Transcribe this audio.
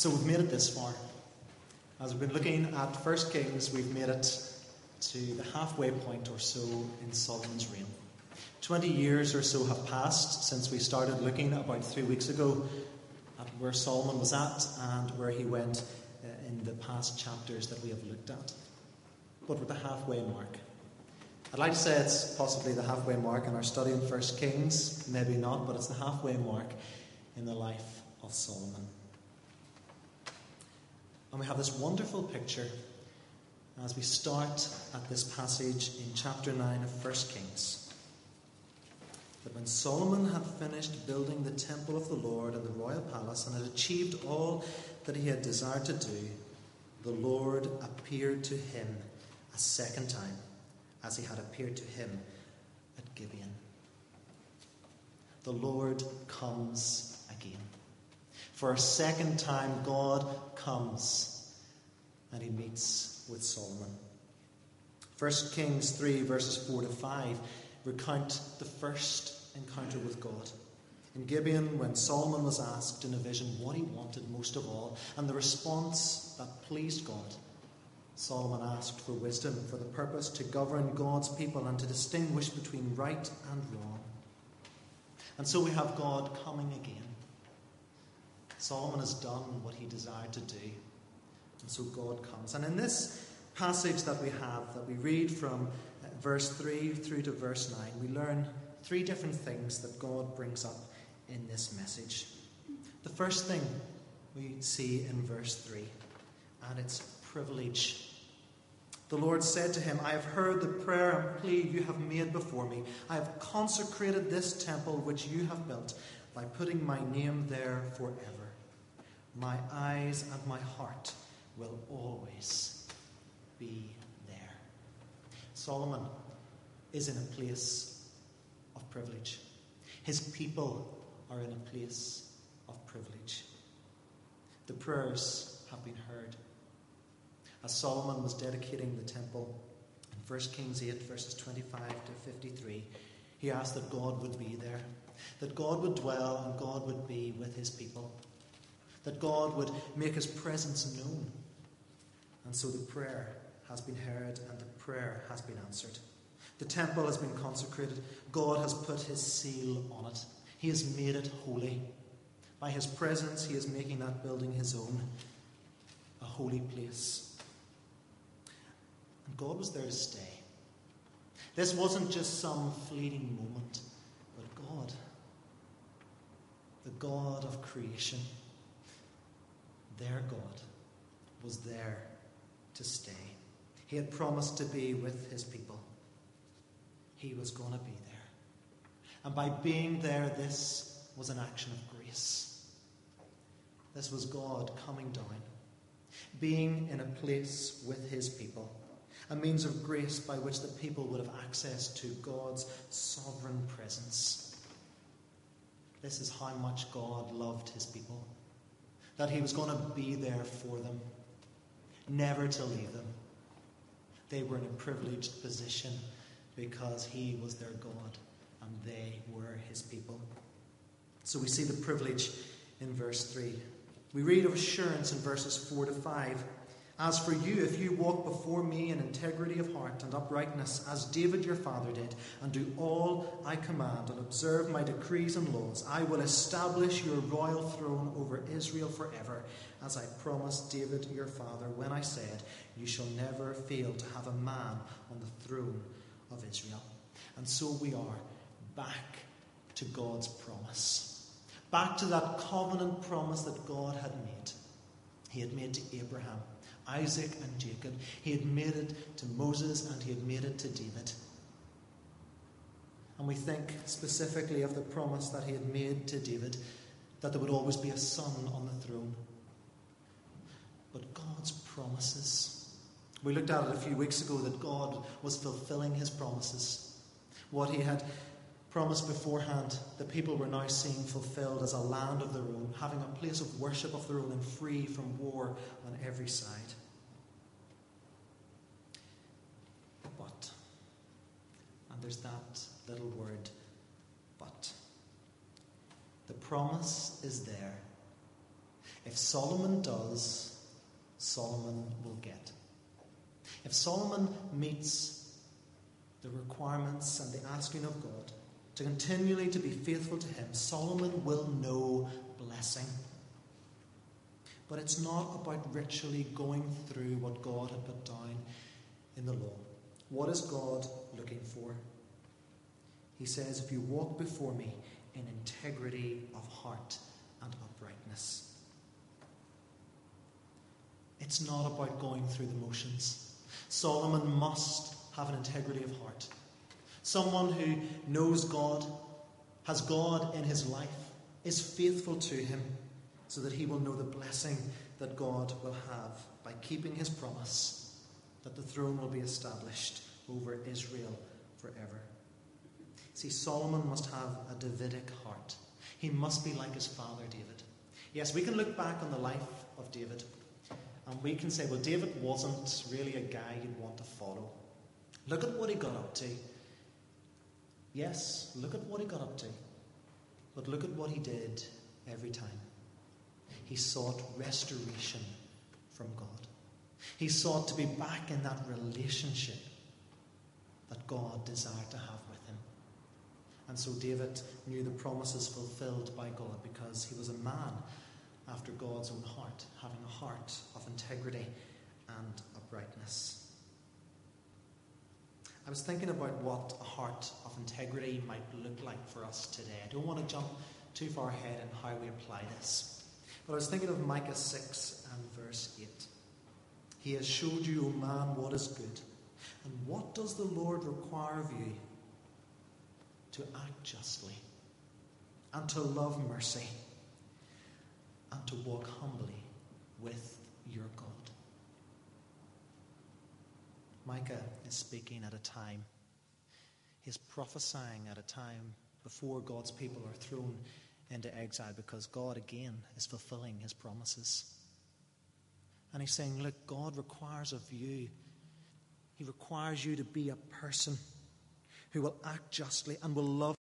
So we've made it this far. As we've been looking at First Kings, we've made it to the halfway point or so in Solomon's reign. Twenty years or so have passed since we started looking about three weeks ago at where Solomon was at and where he went uh, in the past chapters that we have looked at. But with the halfway mark. I'd like to say it's possibly the halfway mark in our study in First Kings, maybe not, but it's the halfway mark in the life of Solomon. And we have this wonderful picture as we start at this passage in chapter 9 of 1 Kings. That when Solomon had finished building the temple of the Lord and the royal palace and had achieved all that he had desired to do, the Lord appeared to him a second time, as he had appeared to him at Gibeon. The Lord comes again. For a second time, God comes and he meets with Solomon. 1 Kings 3, verses 4 to 5 recount the first encounter with God. In Gibeon, when Solomon was asked in a vision what he wanted most of all, and the response that pleased God, Solomon asked for wisdom for the purpose to govern God's people and to distinguish between right and wrong. And so we have God coming again. Solomon has done what he desired to do. And so God comes. And in this passage that we have, that we read from uh, verse 3 through to verse 9, we learn three different things that God brings up in this message. The first thing we see in verse 3, and it's privilege. The Lord said to him, I have heard the prayer and plea you have made before me. I have consecrated this temple which you have built by putting my name there forever. My eyes and my heart will always be there. Solomon is in a place of privilege. His people are in a place of privilege. The prayers have been heard. As Solomon was dedicating the temple in 1 Kings 8, verses 25 to 53, he asked that God would be there, that God would dwell and God would be with his people, that God would make his presence known. And so the prayer has been heard and the prayer has been answered. The temple has been consecrated. God has put his seal on it. He has made it holy. By his presence, he is making that building his own, a holy place. And God was there to stay. This wasn't just some fleeting moment, but God, the God of creation, their God, was there to stay. He had promised to be with his people. He was going to be there. And by being there, this was an action of grace. This was God coming down, being in a place with his people, a means of grace by which the people would have access to God's sovereign presence. This is how much God loved his people, that he was going to be there for them, never to leave them. They were in a privileged position because he was their God and they were his people. So we see the privilege in verse 3. We read of assurance in verses 4 to 5. As for you, if you walk before me in integrity of heart and uprightness, as David your father did, and do all I command, and observe my decrees and laws, I will establish your royal throne over Israel forever, as I promised David your father when I said, You shall never fail to have a man on the throne of Israel. And so we are back to God's promise, back to that covenant promise that God had made. He had made to Abraham, Isaac, and Jacob. He had made it to Moses, and he had made it to David. And we think specifically of the promise that he had made to David that there would always be a son on the throne. But God's promises. We looked at it a few weeks ago that God was fulfilling his promises. What he had promised beforehand, the people were now seeing fulfilled as a land of their own, having a place of worship of their own and free from war on every side. But, and there's that little word, but. The promise is there. If Solomon does, Solomon will get. If Solomon meets the requirements and the asking of God to continually to be faithful to him, Solomon will know blessing. But it's not about ritually going through what God had put down in the law. What is God looking for? He says, If you walk before me in integrity of heart and uprightness. It's not about going through the motions. Solomon must have an integrity of heart. Someone who knows God, has God in his life, is faithful to him, so that he will know the blessing that God will have by keeping his promise that the throne will be established over Israel forever. See, Solomon must have a Davidic heart. He must be like his father David. Yes, we can look back on the life of David and we can say, well, David wasn't really a guy you'd want to follow. Look at what he got up to. Yes, look at what he got up to. But look at what he did every time. He sought restoration from God. He sought to be back in that relationship that God desired to have with. And so David knew the promises fulfilled by God because he was a man after God's own heart, having a heart of integrity and uprightness. I was thinking about what a heart of integrity might look like for us today. I don't want to jump too far ahead in how we apply this. But I was thinking of Micah 6 and verse 8. He has showed you, O man, what is good. And what does the Lord require of you? To act justly, and to love mercy, and to walk humbly with your God. Micah is speaking at a time, he's prophesying at a time before God's people are thrown into exile because God again is fulfilling his promises. And he's saying, Look, God requires of you, he requires you to be a person who will act justly and will love.